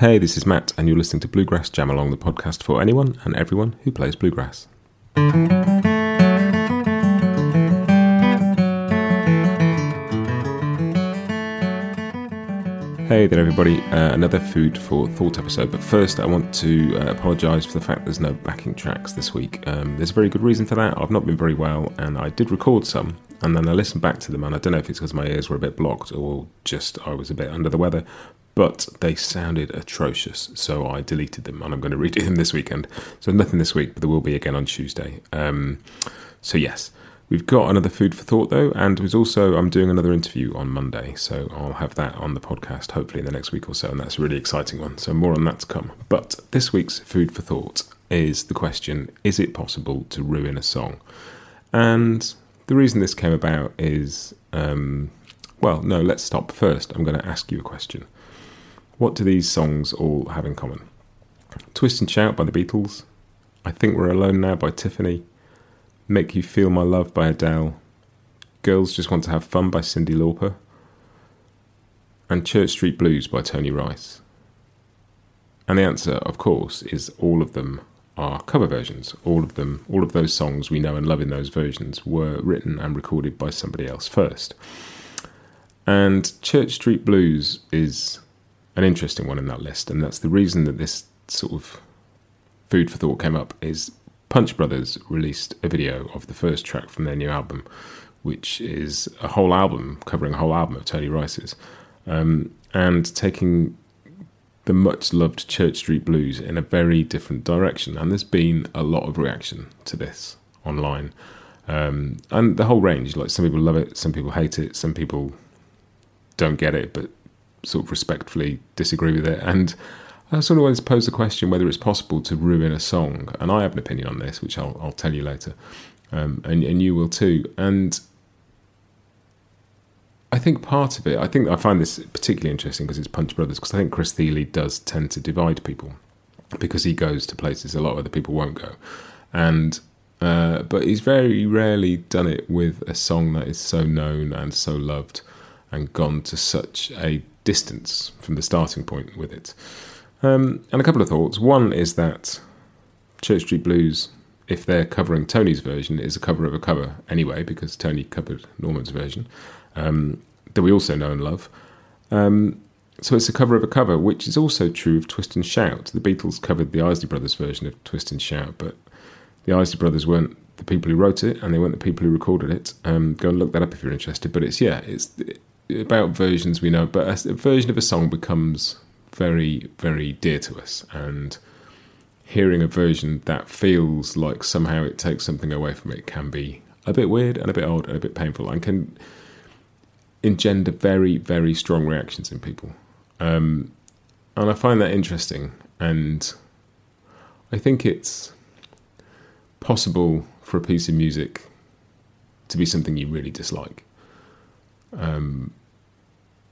Hey, this is Matt, and you're listening to Bluegrass Jam Along, the podcast for anyone and everyone who plays bluegrass. Hey there, everybody. Uh, another Food for Thought episode. But first, I want to uh, apologise for the fact there's no backing tracks this week. Um, there's a very good reason for that. I've not been very well, and I did record some, and then I listened back to them, and I don't know if it's because my ears were a bit blocked or just I was a bit under the weather, but they sounded atrocious, so I deleted them and I'm going to redo them this weekend. So nothing this week, but there will be again on Tuesday. Um, so yes, we've got another food for thought though, and was also I'm doing another interview on Monday, so I'll have that on the podcast hopefully in the next week or so, and that's a really exciting one. So more on that to come. But this week's food for thought is the question: Is it possible to ruin a song? And the reason this came about is, um, well, no, let's stop first. I'm going to ask you a question. What do these songs all have in common? Twist and Shout by the Beatles, I Think We're Alone Now by Tiffany, Make You Feel My Love by Adele, Girls Just Want to Have Fun by Cyndi Lauper, and Church Street Blues by Tony Rice. And the answer, of course, is all of them are cover versions. All of them, all of those songs we know and love in those versions were written and recorded by somebody else first. And Church Street Blues is an interesting one in that list, and that's the reason that this sort of food for thought came up. Is Punch Brothers released a video of the first track from their new album, which is a whole album covering a whole album of Tony Rice's, um, and taking the much loved Church Street Blues in a very different direction. And there's been a lot of reaction to this online. Um, and the whole range, like some people love it, some people hate it, some people don't get it, but sort of respectfully disagree with it. And I sort of always pose the question whether it's possible to ruin a song. And I have an opinion on this, which I'll, I'll tell you later. Um, and, and you will too. And I think part of it, I think I find this particularly interesting because it's Punch Brothers, because I think Chris Thile does tend to divide people because he goes to places a lot of other people won't go. And uh, but he's very rarely done it with a song that is so known and so loved and gone to such a distance from the starting point with it. Um, and a couple of thoughts. One is that Church Street Blues, if they're covering Tony's version, is a cover of a cover anyway, because Tony covered Norman's version, um, that we also know and love. Um, so it's a cover of a cover, which is also true of Twist and Shout. The Beatles covered the Isley Brothers version of Twist and Shout, but the Isley Brothers weren't the people who wrote it, and they weren't the people who recorded it. Um, go and look that up if you're interested. But it's yeah, it's about versions we know, but a, a version of a song becomes very, very dear to us. And hearing a version that feels like somehow it takes something away from it can be a bit weird and a bit odd and a bit painful and can engender very, very strong reactions in people. Um, and I find that interesting. And I think it's possible for a piece of music to be something you really dislike. Um,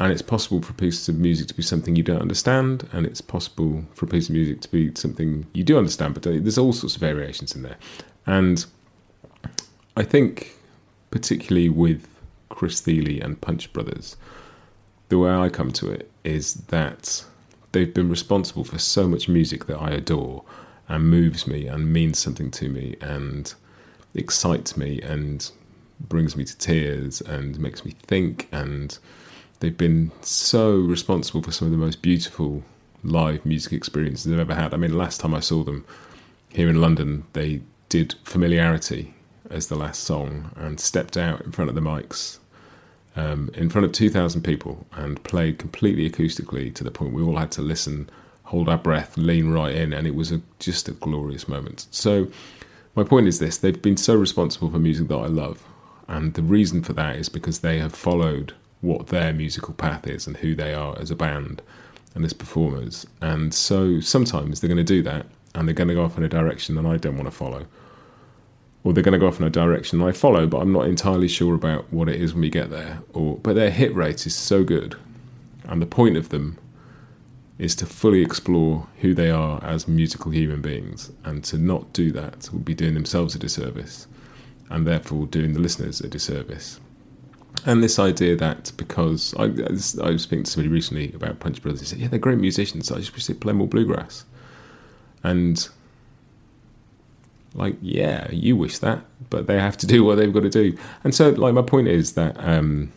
and it's possible for a piece of music to be something you don't understand, and it's possible for a piece of music to be something you do understand, but there's all sorts of variations in there. And I think, particularly with Chris Thile and Punch Brothers, the way I come to it is that they've been responsible for so much music that I adore and moves me and means something to me and excites me and brings me to tears and makes me think and they've been so responsible for some of the most beautiful live music experiences I've ever had. I mean, last time I saw them here in London, they did Familiarity as the last song and stepped out in front of the mics um, in front of 2,000 people and played completely acoustically to the point we all had to listen, hold our breath, lean right in, and it was a, just a glorious moment. So, my point is this they've been so responsible for music that I love. And the reason for that is because they have followed what their musical path is and who they are as a band and as performers. And so sometimes they're going to do that and they're going to go off in a direction that I don't want to follow. Or they're going to go off in a direction I follow, but I'm not entirely sure about what it is when we get there. Or but their hit rate is so good, and the point of them is to fully explore who they are as musical human beings, and to not do that would be doing themselves a disservice, and therefore doing the listeners a disservice. And this idea that because I, I was speaking to somebody recently about Punch Brothers, he said, "Yeah, they're great musicians. I just wish they'd play more bluegrass." And like, yeah, you wish that, but they have to do what they've got to do. And so, like, my point is that um,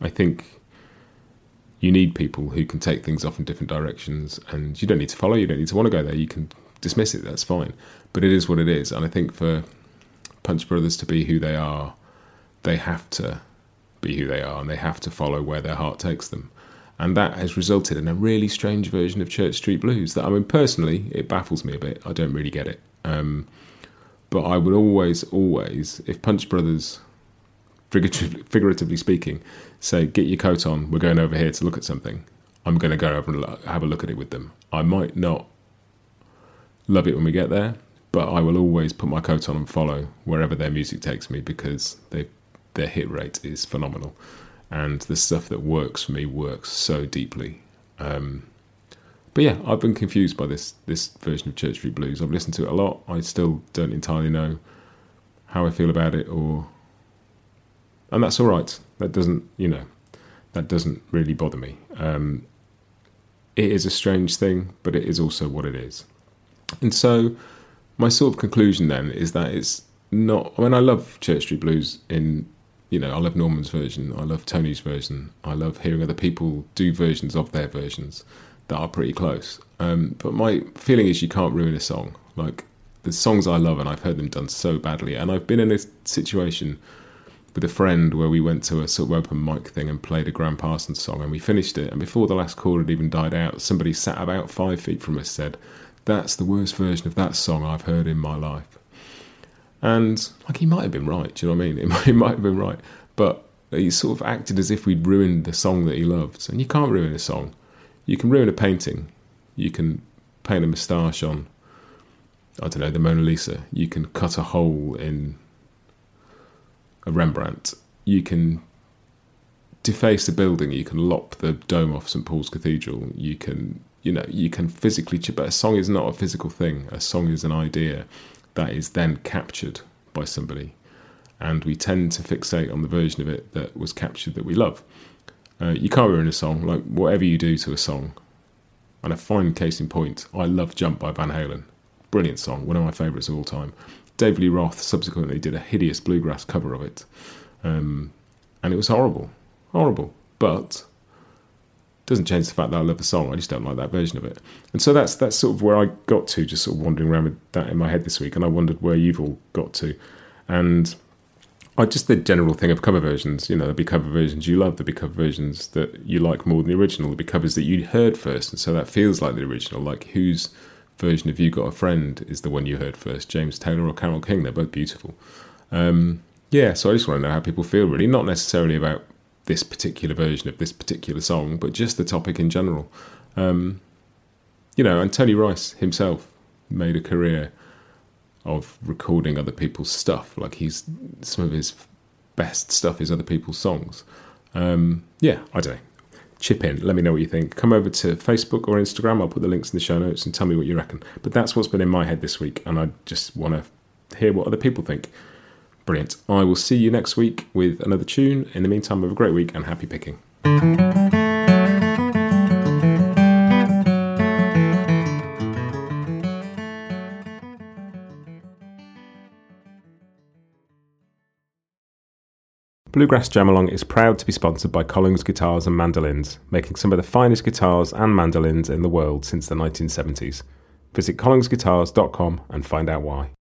I think you need people who can take things off in different directions, and you don't need to follow. You don't need to want to go there. You can dismiss it. That's fine. But it is what it is. And I think for Punch Brothers to be who they are, they have to be who they are, and they have to follow where their heart takes them. And that has resulted in a really strange version of Church Street Blues. That I mean, personally, it baffles me a bit. I don't really get it. Um, but I would always, always, if Punch Brothers, figuratively, figuratively speaking, say, get your coat on, we're going over here to look at something, I'm going to go over and have a look at it with them. I might not love it when we get there, but I will always put my coat on and follow wherever their music takes me because they, their hit rate is phenomenal. And the stuff that works for me works so deeply. Um, but yeah, I've been confused by this this version of Church Street Blues. I've listened to it a lot. I still don't entirely know how I feel about it, or and that's all right. That doesn't, you know, that doesn't really bother me. Um, it is a strange thing, but it is also what it is. And so, my sort of conclusion then is that it's not. I mean, I love Church Street Blues in you know, I love Norman's version, I love Tony's version, I love hearing other people do versions of their versions that are pretty close. Um, but my feeling is you can't ruin a song. Like the songs I love, and I've heard them done so badly. And I've been in a situation with a friend where we went to a sort of open mic thing and played a Gram Parsons song, and we finished it. And before the last chord had even died out, somebody sat about five feet from us said, "That's the worst version of that song I've heard in my life." And like he might have been right. Do you know what I mean? It might, he might have been right, but he sort of acted as if we'd ruined the song that he loved. And you can't ruin a song. You can ruin a painting. You can paint a moustache on, I don't know, the Mona Lisa. You can cut a hole in a Rembrandt. You can deface a building. You can lop the dome off St Paul's Cathedral. You can, you know, you can physically. But a song is not a physical thing. A song is an idea that is then captured by somebody, and we tend to fixate on the version of it that was captured that we love. Uh, you can't ruin a song. Like whatever you do to a song, and a fine case in point, I love "Jump" by Van Halen. Brilliant song, one of my favourites of all time. David Lee Roth subsequently did a hideous bluegrass cover of it, um, and it was horrible, horrible. But doesn't change the fact that I love the song. I just don't like that version of it. And so that's that's sort of where I got to, just sort of wandering around with that in my head this week. And I wondered where you've all got to. And I just the general thing of cover versions. You know, there'll be cover versions you love, there'll be cover versions that you like more than the original. There'll be covers that you heard first, and so that feels like the original. Like whose version of "You Got a Friend" is the one you heard first, James Taylor or Carole King? They're both beautiful. Um, yeah, so I just want to know how people feel, really, not necessarily about this particular version of this particular song, but just the topic in general. Um, you know, and Tony Rice himself made a career of recording other people's stuff. Like he's some of his best stuff is other people's songs. Um, yeah, I don't know. Chip in. Let me know what you think. Come over to Facebook or Instagram. I'll put the links in the show notes and tell me what you reckon. But that's what's been in my head this week, and I just want to hear what other people think. Brilliant. I will see you next week with another tune. In the meantime, have a great week and happy picking. Bluegrass Jamalong is proud to be sponsored by Collings Guitars and Mandolins, making some of the finest guitars and mandolins in the world since the 1970s. Visit collingsguitars.com and find out why.